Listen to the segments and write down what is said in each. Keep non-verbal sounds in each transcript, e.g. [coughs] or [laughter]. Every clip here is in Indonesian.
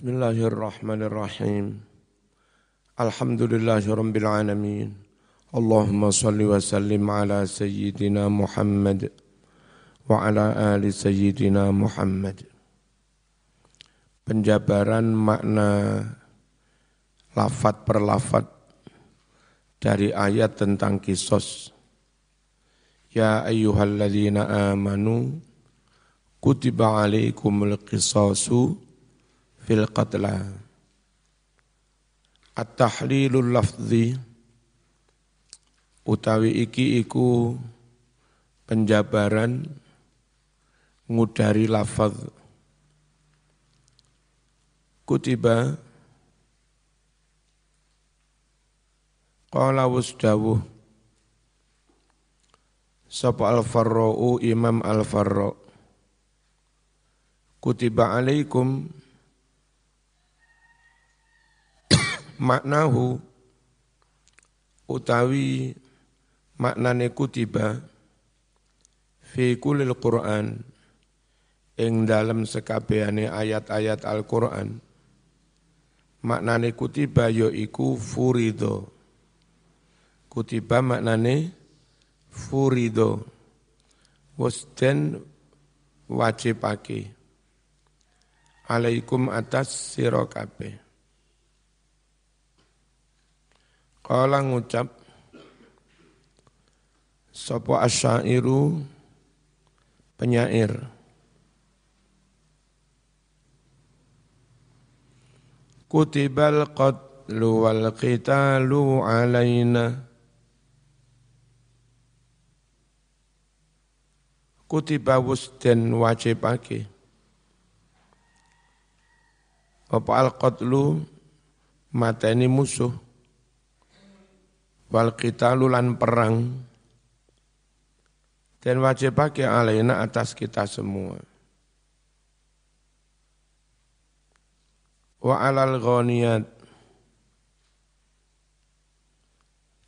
Bismillahirrahmanirrahim. Alhamdulillahirabbil alamin. Allahumma salli wa sallim ala sayyidina Muhammad wa ala ali sayyidina Muhammad. Penjabaran makna lafat per lafat dari ayat tentang kisos. Ya ayyuhalladzina amanu kutiba alaikumul qisasu fil qatla. At-tahlilul lafzi utawi iki iku penjabaran ngudari lafaz kutiba qala wasdawuh sapa al-farra'u imam al-farra' kutiba alaikum maknahu utawi maknane kutiba fi kulil Qur'an ing dalam sekabehane ayat-ayat Al-Qur'an. Maknane kutiba yaiku furido kutiba maknane furido wasden wajibake. Alaikum atas sira kabeh kala ngucap sapa asyairu penyair. Kutibal qatlu wal qitalu alaina kutiba wusden wajibake apa al-qatlu mateni musuh wal qitalu lan perang. Dan wajibake alaina atas kita semua. Wa alal ghaniyat.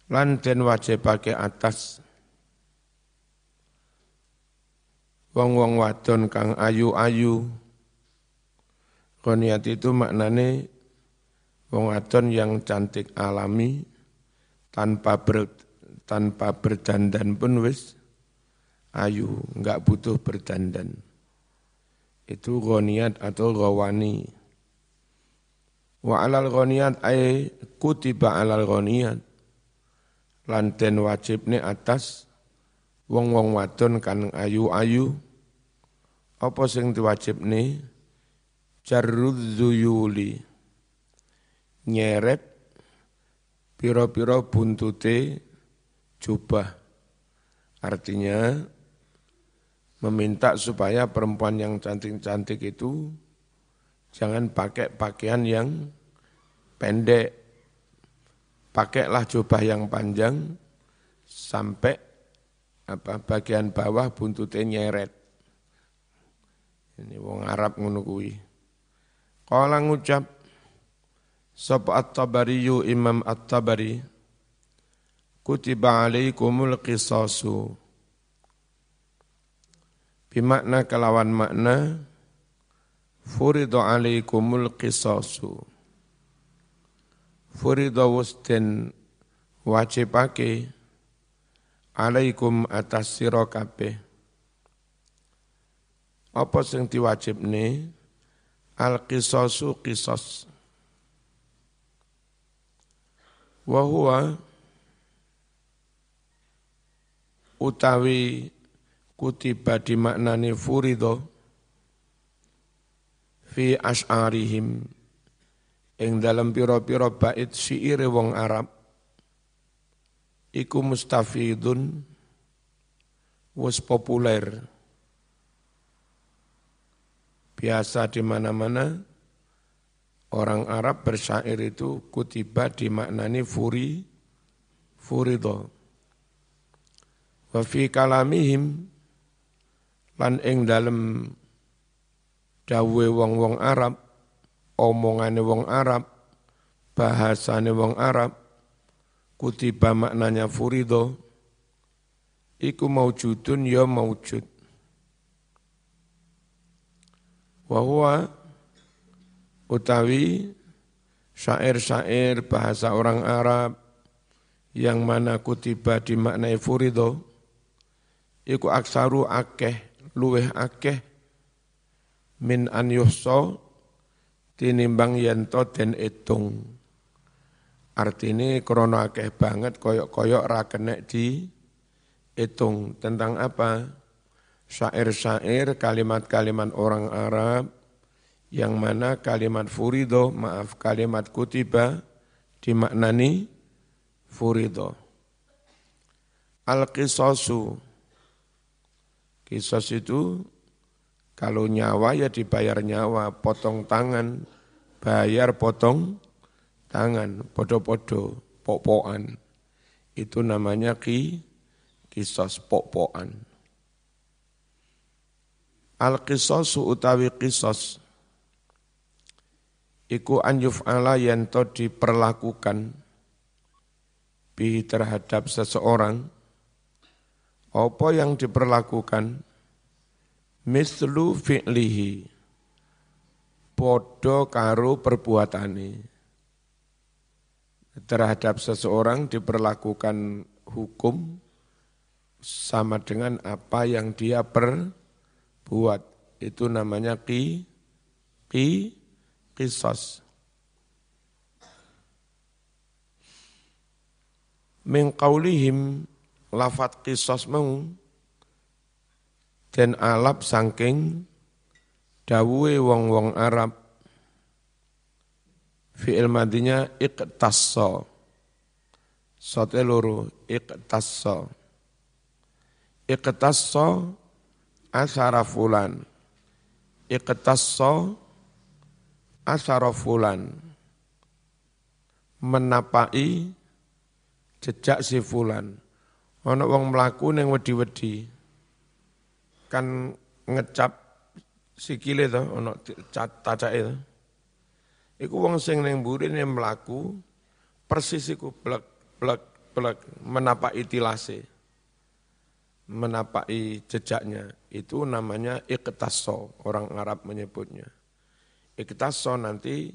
Lan den wajibake atas. Wong-wong wadon kang ayu-ayu. Koniat itu maknane wong wadon yang cantik alami tanpa ber, tanpa berdandan pun wis ayu, enggak butuh berdandan. Itu goniat atau gawani. Wa alal goniat ay kutiba alal goniat. Lanten wajib ni atas wong-wong wadon kan ayu-ayu apa sing diwajibne jarrud zuyuli nyeret pira-pira buntute jubah artinya meminta supaya perempuan yang cantik-cantik itu jangan pakai pakaian yang pendek pakailah jubah yang panjang sampai apa bagian bawah buntutnya nyeret. Ini wong Arab ngono kuwi. Kala ngucap sapa at-Tabari Imam at-Tabari kutiba alaikumul qisasu. Bimakna kelawan makna furidu alaikumul qisasu. Furidu wusden wajibake alaikum atas sira kabeh. Apa sing diwajibne? Al qisasu qisas wa huwa utawi kutiba dimaknani furido fi as'arihim ing dalam pira-pira bait syair wong Arab iku mustafidun wis populer. Biasa di mana-mana orang Arab bersyair itu kutiba dimaknani furi furido wa kalamihim lan ing dalem dawe wong-wong Arab omongane wong Arab bahasane wong Arab kutiba maknanya furido, iku maujudun ya maujud. Wahwa utawi syair-syair bahasa orang Arab yang mana kutiba dimaknai furido iku aksaru akeh luweh akeh min an yuhso tinimbang yento den etung. Artine krana akeh banget koyok-koyok ra kenek di hitung tentang apa? Syair-syair kalimat-kalimat orang Arab yang mana kalimat furido, maaf kalimat kutiba dimaknani furido. Al-qisasu, kisos itu kalau nyawa ya dibayar nyawa, potong tangan, bayar potong tangan, podo-podo, popoan. Itu namanya ki, kisos popoan. Al-qisasu utawi kisos, iku anjuf ala yanto diperlakukan bi terhadap seseorang apa yang diperlakukan? Mislu fi'lihi. Podo karo perbuatane. Terhadap seseorang diperlakukan hukum sama dengan apa yang dia perbuat. Itu namanya ki ki qisas. Min qaulihim lafat qisas mau dan alap sangking dawuhe wong-wong Arab. Fi'il madinya iqtassa. Sote loro iqtassa. Iqtassa asara fulan. Iqtassa asarofulan menapai jejak si fulan. Ono wong melaku neng wedi-wedi kan ngecap sikile to ono tacake to. Iku wong sing neng burine melaku persis iku blek blek blek menapai tilase. Menapai jejaknya itu namanya iktaso orang Arab menyebutnya. Iktason nanti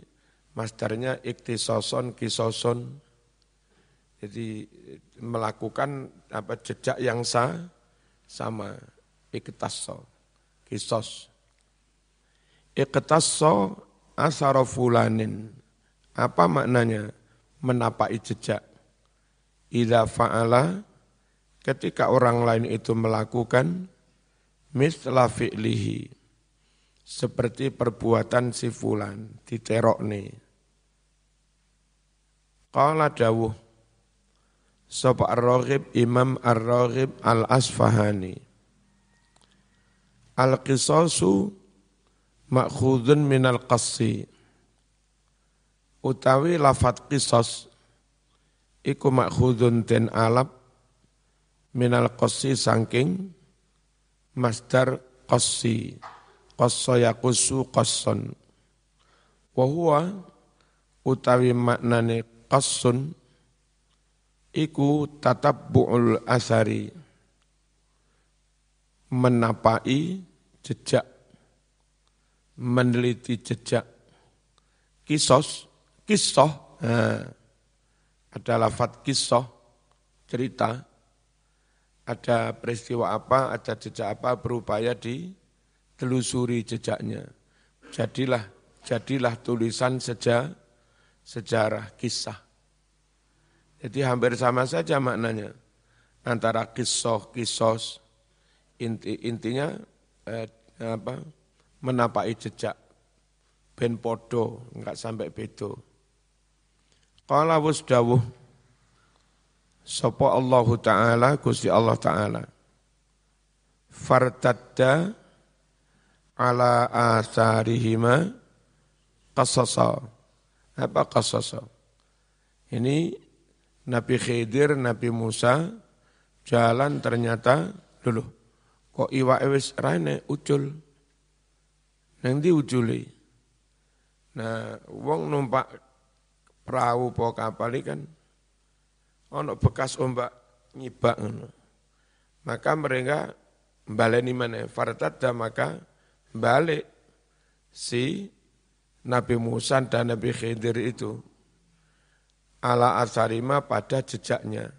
masdarnya iktisoson kisoson. Jadi melakukan apa jejak yang sah sama iktaso kisos. Iktaso asarofulanin. Apa maknanya? Menapai jejak. Ida fa'ala ketika orang lain itu melakukan misla fi'lihi seperti perbuatan si fulan diterok nih. Qala dawuh Sopa ar-raghib Imam ar-raghib al-asfahani. Al-qisasu makhudun minal qassi. Utawi lafat qisas Iku makhudun den alap Minal qassi sangking Masdar qassi qassa yaqusu qasson wa huwa utawi maknane qassun iku tatabbu'ul asari. Menapai jejak. Meneliti jejak. Kisos kisah nah, ada lafat kisah cerita. Ada peristiwa apa ada jejak apa berupaya di telusuri jejaknya. Jadilah jadilah tulisan seja, sejarah kisah. Jadi hampir sama saja maknanya antara kisah kisos inti intinya eh, apa menapai jejak ben podo enggak sampai bedo. Qala wus dawuh sapa Allah taala Gusti Allah taala fartadda ala asarihima qasasa. Apa qasasa? Ini Nabi Khidir, Nabi Musa jalan ternyata dulu kok iwa ewis rane ucul. Nang di uculi. Nah, wong numpak perahu po kapal kan ono bekas ombak nyibak Maka mereka baleni mana fartadda maka balik si Nabi Musa dan Nabi Khidir itu ala asarima pada jejaknya.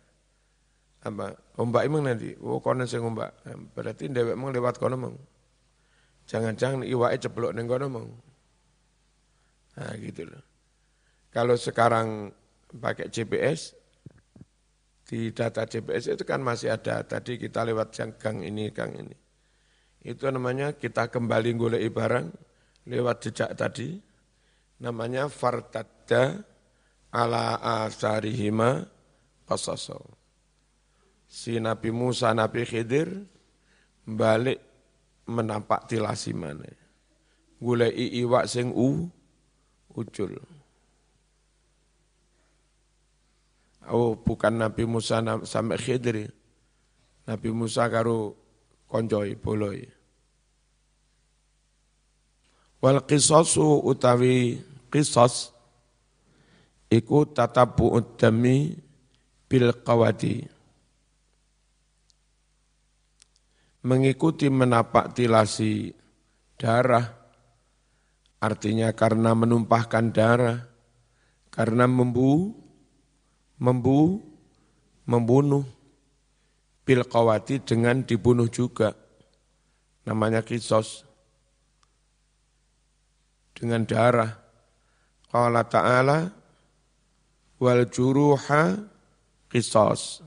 Apa? Ombak emang nanti, oh kono sing ombak. Berarti dewek emang lewat kono emang. Jangan-jangan iwae ceplok ning kono emang. Nah gitu loh. Kalau sekarang pakai GPS, di data GPS itu kan masih ada, tadi kita lewat gang ini, gang ini. Itu namanya kita kembali golek barang lewat jejak tadi, namanya fartadda ala asarihima qasaso. Si Nabi Musa, Nabi Khidir balik menampak tilasi mana. Golek iwak sing u ucul. Oh, bukan Nabi Musa sampai Khidir. Nabi Musa karo konjoi boloi. Wal qisasu utawi qisas iku tatabu dami bil qawadi. Mengikuti menapak tilasi darah, artinya karena menumpahkan darah, karena membu, membu, membunuh bil qawati dengan dibunuh juga. Namanya kisos. Dengan darah. Qala ta'ala wal juruha kisos.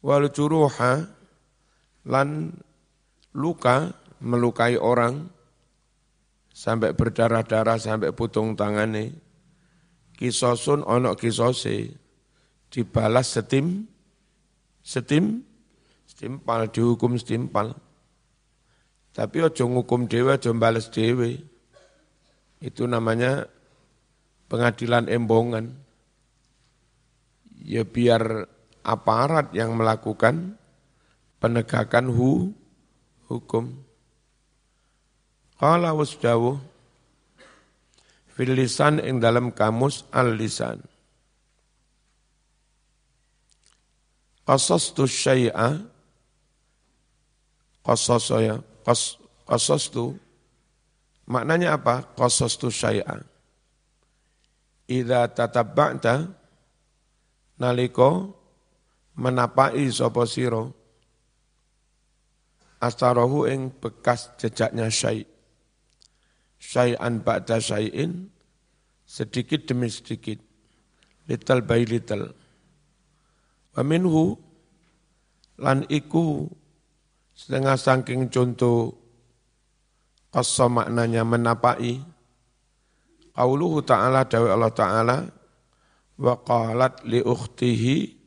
Wal juruha lan luka melukai orang sampai berdarah-darah sampai putung tangane kisosun onok kisose dibalas setim setim setimpal dihukum setimpal. Tapi ojo ngukum dewa ojo balas dewe itu namanya pengadilan embongan. Ya biar aparat yang melakukan penegakan hu, hukum. Qala wasdawuh fil lisan ing dalam kamus al lisan qasastu syai'a. Qasasa ya. Qas qasastu. Maknanya apa? Qasastu syai'a. Idza tatabba'ta naliko menapai sapa sira? Astarahu ing bekas jejaknya syai' syai'an ba'da syai'in, sedikit demi sedikit, little by little. Wa minhu, lan iku setengah saking contoh qassa maknanya menapai, qauluhu ta'ala dawi Allah ta'ala, wa qalat li ukhtihi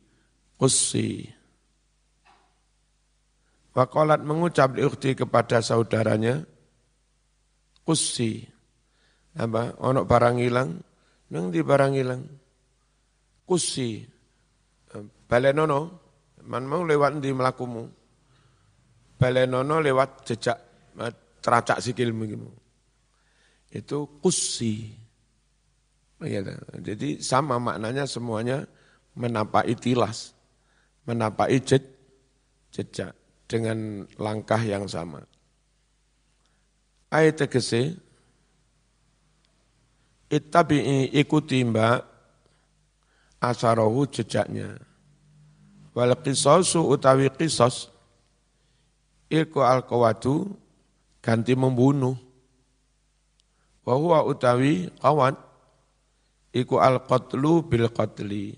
qussi. Wa qalat mengucap li ukhti kepada saudaranya, kusi. Apa? Ono barang hilang, nang di barang hilang. Kusi. Balenono, man mau lewat di melakumu. Balenono lewat jejak teracak sikil begitu. Itu kusi. Ya, jadi sama maknanya semuanya menapai tilas, menapai jejak dengan langkah yang sama. Ayat tegese ittabi'i ikuti mbak asarahu jejaknya. Wal qisasu utawi qisas iku al ganti membunuh. Wa huwa utawi qawat iku al qatlu bil qatli.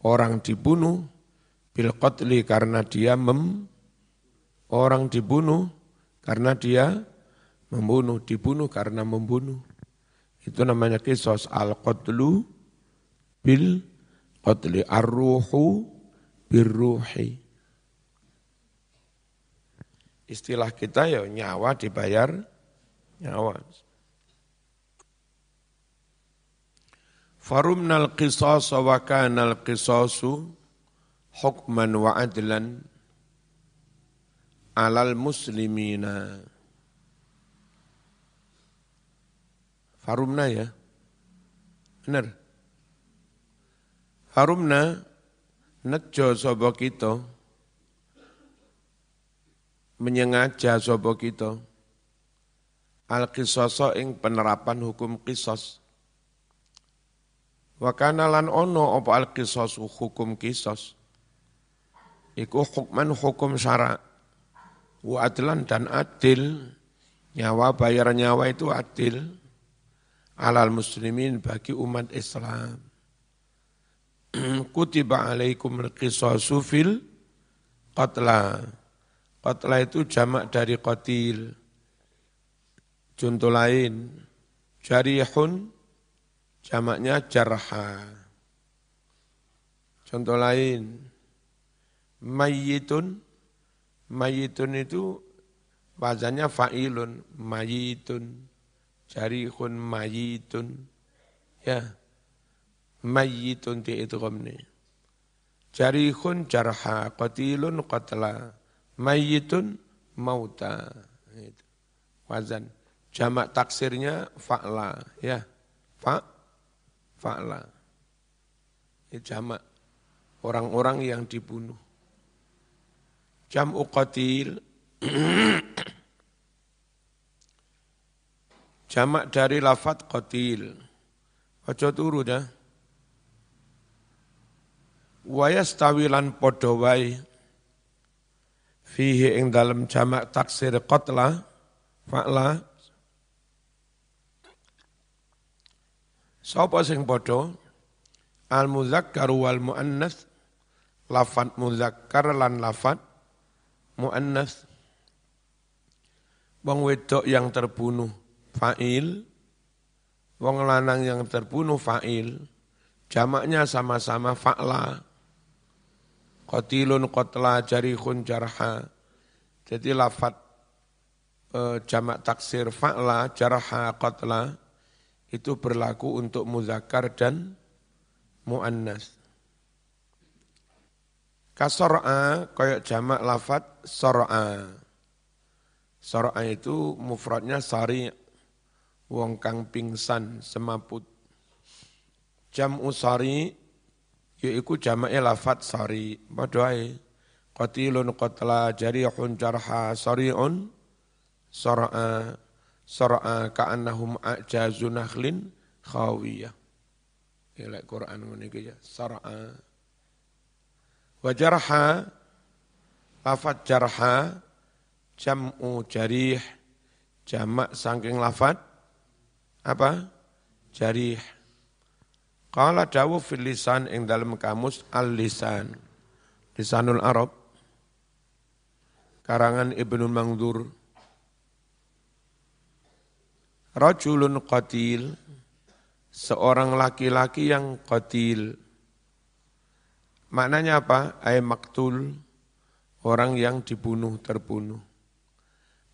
Orang dibunuh bil qatli karena dia mem orang dibunuh karena dia membunuh, dibunuh karena membunuh. Itu namanya kisos al-qatlu bil qatli ar-ruhu birruhi. Istilah kita ya nyawa dibayar nyawa. Farumnal qisas wa kana al-qisasu hukman wa adlan alal muslimina. Harumna ya. Benar. Harumna nejo sobo kita menyengaja sobo kita al-qisoso ing penerapan hukum kisos. Wa kana lan ono apa al-qisas hukum kisos. Iku hukman hukum syara. Wa adlan dan adil. Nyawa bayar nyawa itu adil. Alal muslimin bagi umat Islam. [clears throat] Kutiba alaikum al-qisasu fil qatla. Qatla itu jamak dari qatil. Contoh lain, jarihun jamaknya jarha. Contoh lain, mayitun, mayitun itu wazannya fa'ilun, mayitun, jarihun mayitun, ya, mayitun di itu komni. Jarihun jarha, qatilun qatla, mayitun mauta. Wazan. Jamak taksirnya fa'la, ya. Fa fa'la. Ini jamak orang-orang yang dibunuh. Jam'u qatil [coughs] jamak dari lafat qatil. Ojo turu dah. Wayastawilan podowai fihi ing dalam jamak taksir qatla fa'la. Sapa sing padha? Al muzakkar wal muannas lafat muzakkar lan lafat muannas wong wedok yang terbunuh fa'il. Wong lanang yang terbunuh fa'il. Jamaknya sama-sama fa'la qatilun qatla jarihun jarha jadi lafat eh, jamak taksir fa'la jarha qatla itu berlaku untuk muzakkar dan muannas. Kasor'a kayak jamak lafat sor'a. Sor'a itu mufradnya sari, wong kang pingsan semaput. Jam usari yaitu jamaknya lafat sari. Padahal qatilun qatla jarihun jarha sari'un sor'a Sara'a ka'annahum a'jazu nakhlin khawiyah. Ya Quran ngene iki ya. Sara'a. Wa jarha lafat jarha jam'u jarih jamak saking lafat apa? Jarih. Qala dawu fil lisan ing dalam kamus al-lisan. Lisanul Arab. Karangan Ibnu Mangdur Rajulun qatil, seorang laki-laki yang qatil. Maknanya apa? Ay maktul, orang yang dibunuh, terbunuh.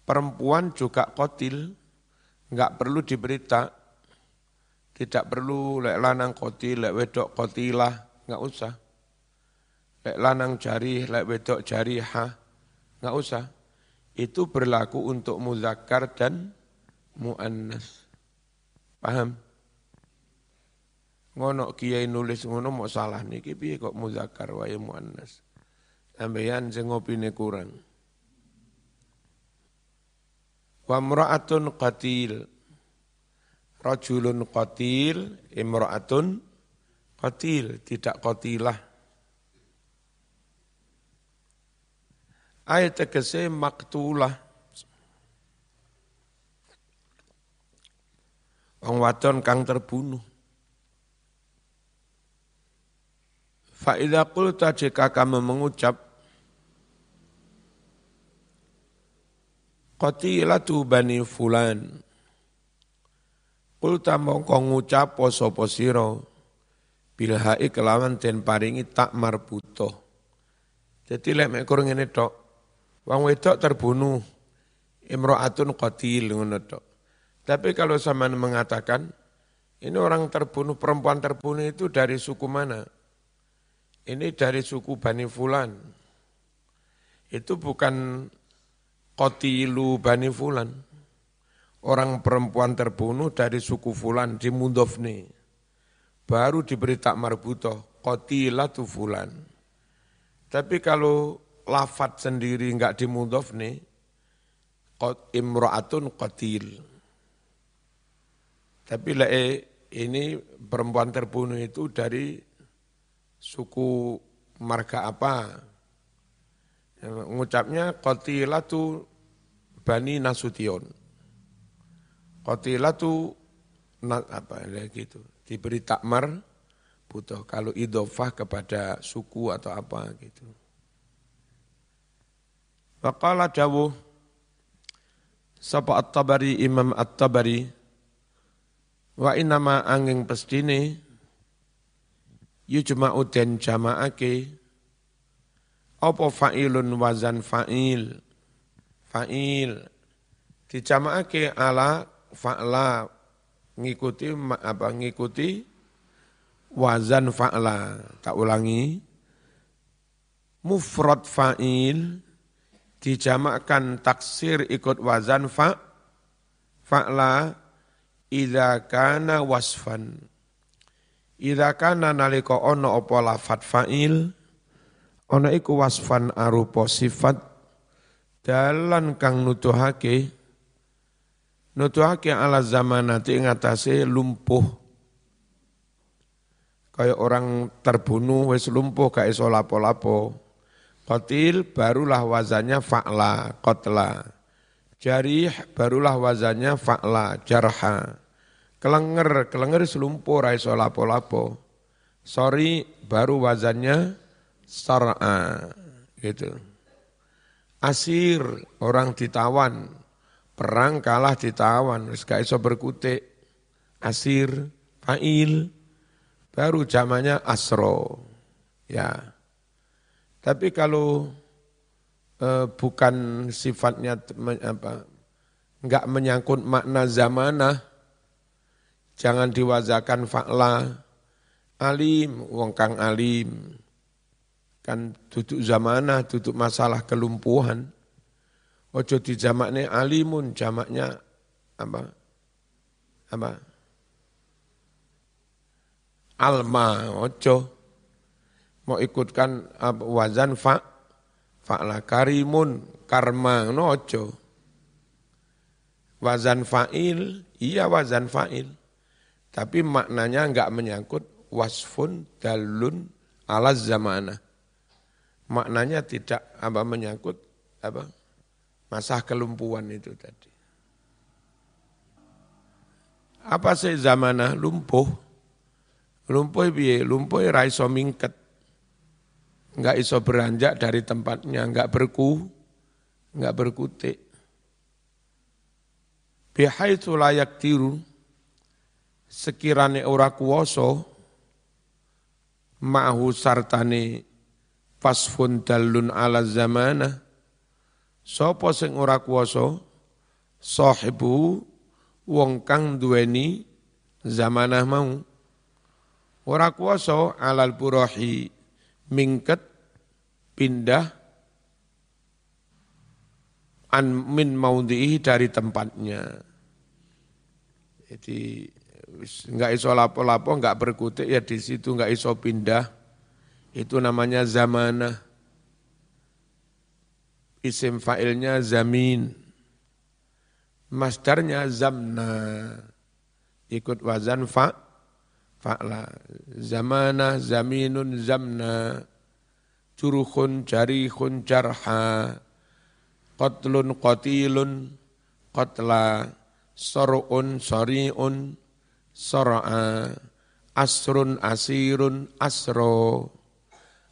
Perempuan juga qatil, enggak perlu diberita. Tidak perlu lek lanang qatil, lek wedok qatilah, enggak usah. Lek lanang jari, lek wedok jarihah, enggak usah. Itu berlaku untuk muzakkar dan muannas. Paham? Ngono kiai nulis ngono mau salah niki piye kok muzakkar wae muannas. Sampeyan sing ngopine kurang. Wa mra'atun qatil. Rajulun qatil, imra'atun qatil, tidak qatilah. Ayat tegese maktulah Wong wadon kang terbunuh. Fa'idha qulta jika kamu mengucap Qatilatu bani fulan Qulta mongko ngucap poso posiro Bilhai kelawan den paringi tak marbuto Jadi lek mekur ngene tok Wong wedok terbunuh Imro'atun qatil ngono tok tapi kalau sama mengatakan, ini orang terbunuh, perempuan terbunuh itu dari suku mana? Ini dari suku Bani Fulan. Itu bukan kotilu Bani Fulan. Orang perempuan terbunuh dari suku Fulan di Mundofni. Baru diberi tak marbutoh, kotilatu Fulan. Tapi kalau lafat sendiri enggak di Mundofni, imro'atun kotil Tapi le, ini perempuan terbunuh itu dari suku marga apa? Ngucapnya qatilatu Bani Nasution. Qatilatu apa ya gitu. Diberi takmar butuh kalau idofah kepada suku atau apa gitu. Waqala dawuh sapa at-tabari Imam at-tabari wa inama angin pestine yujma'u den jama'ake apa fa'ilun wazan fa'il fa'il dijama'ake ala fa'la ngikuti apa ngikuti wazan fa'la. Tak ulangi. Mufrad fa'il dijamakkan taksir ikut wazan fa fa'la idza kana wasfan. Idza kana nalika ana apa lafat fa'il ana iku wasfan arupa sifat dalan kang nutuhake nutuhake ala zamanati ngatasé lumpuh kaya orang terbunuh wis lumpuh gak iso lapo-lapo Qatil barulah wazannya fa'la, qatla. Jarih barulah wazannya fa'la, jarha. Kelenger, kelenger selumpur, raiso lapo-lapo. Sorry, baru wazannya sar'a. Gitu. Asir, orang ditawan. Perang kalah ditawan, wis gak iso berkutik. Asir, fa'il, baru zamannya asro. Ya. Tapi kalau eh, bukan sifatnya apa, enggak menyangkut makna zamanah, jangan diwazakan fa'la, alim, wong kang alim, kan duduk zamanah, duduk masalah kelumpuhan. Ojo di jamaknya alimun, jamaknya apa? Apa? Alma, ojo. Mau ikutkan wazan fa fa'la karimun karma no ojo. Wazan fa'il iya wazan fa'il. Tapi maknanya enggak menyangkut wasfun dalun ala zamana. Maknanya tidak apa menyangkut apa masa kelumpuhan itu tadi. Apa sih zamana lumpuh? Lumpuh biye lumpuh raiso mingket. Nggak iso beranjak dari tempatnya, nggak berku, nggak berkutik. Bihaitu layak tiru, sekirane ora kuoso, ma'hu sartane fasfun dalun ala zamana, sopo sing ora kuoso, sahibu wong kang duweni zamanah mau. Ora kuoso alal burohi mingket pindah an min maudhihi dari tempatnya. Jadi nggak iso lapo-lapo, nggak berkutik ya di situ nggak iso pindah. Itu namanya zamanah. Isim fa'ilnya zamin. Masdarnya zamna. Ikut wazan fa' fa'la. Zamanah, zaminun, zamna. Juruhun, jarihun, jarha. Qatlun, qatilun, qatla. Sor'un, sori'un, sor'a. Asrun, asirun, asro.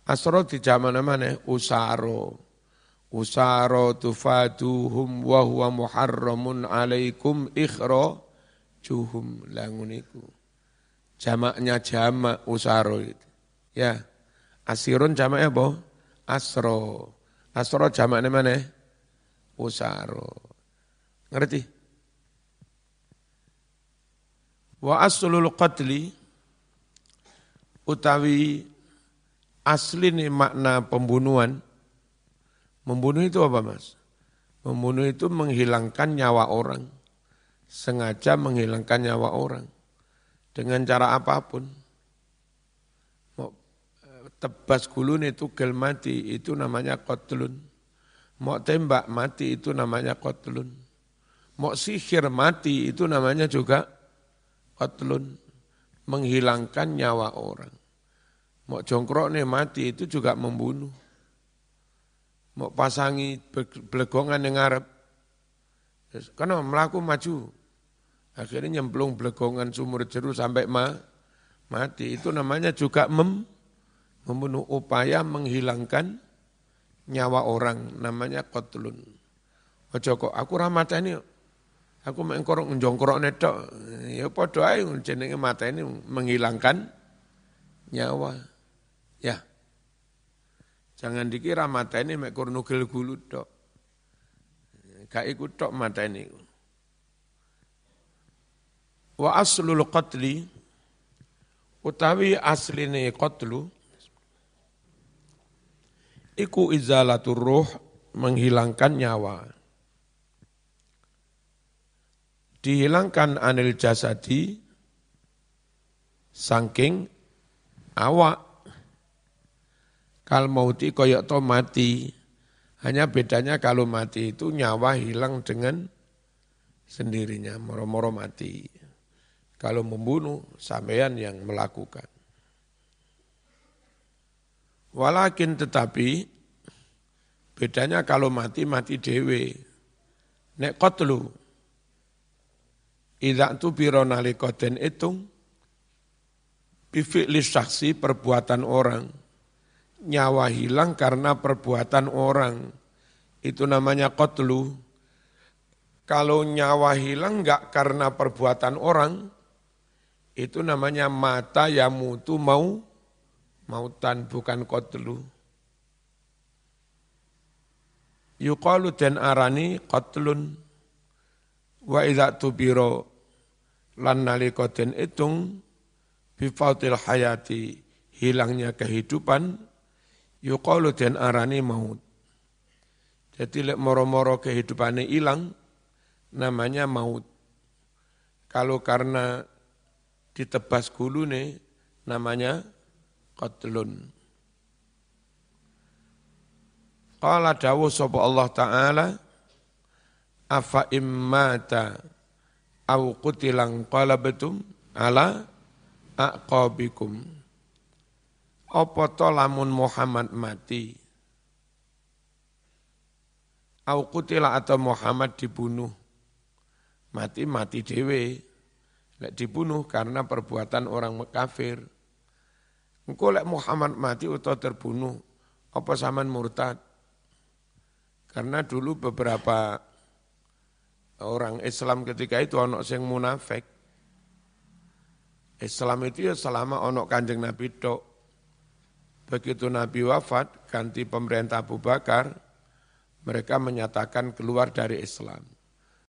Asro di zaman mana? Usaro. Usaro tufaduhum wa huwa muharramun alaikum ikhra juhum languniku jamaknya jamak usaro itu. Ya. Asirun jamaknya apa? Asro. Asro jamaknya mana? Usaro. Ngerti? Wa aslul qatli utawi asli ini makna pembunuhan. Membunuh itu apa mas? Membunuh itu menghilangkan nyawa orang. Sengaja menghilangkan nyawa orang dengan cara apa pun. Mau eh, tebas gulun itu gel mati, itu namanya kotlun. Mau tembak mati, itu namanya kotlun. Mau sihir mati, itu namanya juga qatlun menghilangkan nyawa orang. Mau jongkrok nih mati itu juga membunuh. Mau pasangi belegongan yang Arab. Karena melaku maju. Akhirnya nyemplung belegongan sumur jeru sampai ma, mati. Itu namanya juga mem, membunuh upaya menghilangkan nyawa orang. Namanya kotlun. Ojo aku ramata ini Aku mengkorok njongkrok netok. Ya padha ae jenenge mata ini menghilangkan nyawa. Ya. Jangan dikira mata ini mek nugel gulu tok. Gak ikut tok mata ini. Wa aslul qatli utawi asline qatlu iku izalatur ruh menghilangkan nyawa dihilangkan anil jasadi saking awak kal mauti koyok to mati. Hanya bedanya kalau mati itu nyawa hilang dengan sendirinya moro-moro mati. Kalau membunuh sampean yang melakukan. Walakin tetapi bedanya kalau mati mati dewe nek kotlu Idza tu biro nalika den itung bifi'li saksi perbuatan orang. Nyawa hilang karena perbuatan orang. Itu namanya qatlu. Kalau nyawa hilang enggak karena perbuatan orang, itu namanya mata yang mutu mau mautan bukan qatlu. Yuqalu den arani qatlun wa idza tubiro lan nalika den itung bifautil hayati hilangnya kehidupan yuqalu den arani maut. Jadi lek moro-moro kehidupannya hilang namanya maut. Kalau karena ditebas gulune namanya qatlun. Qala dawu sapa Allah taala afa immata au qutilang qalabtum ala aqabikum apa to lamun Muhammad mati? Au qutila atau Muhammad dibunuh? Mati mati dewe lek dibunuh karena perbuatan orang kafir. Engko lek Muhammad mati atau terbunuh apa zaman murtad? Karena dulu beberapa orang Islam ketika itu ono sing munafik. Islam itu ya selama ono kanjeng Nabi tok. Begitu Nabi wafat, ganti pemerintah Abu Bakar, mereka menyatakan keluar dari Islam.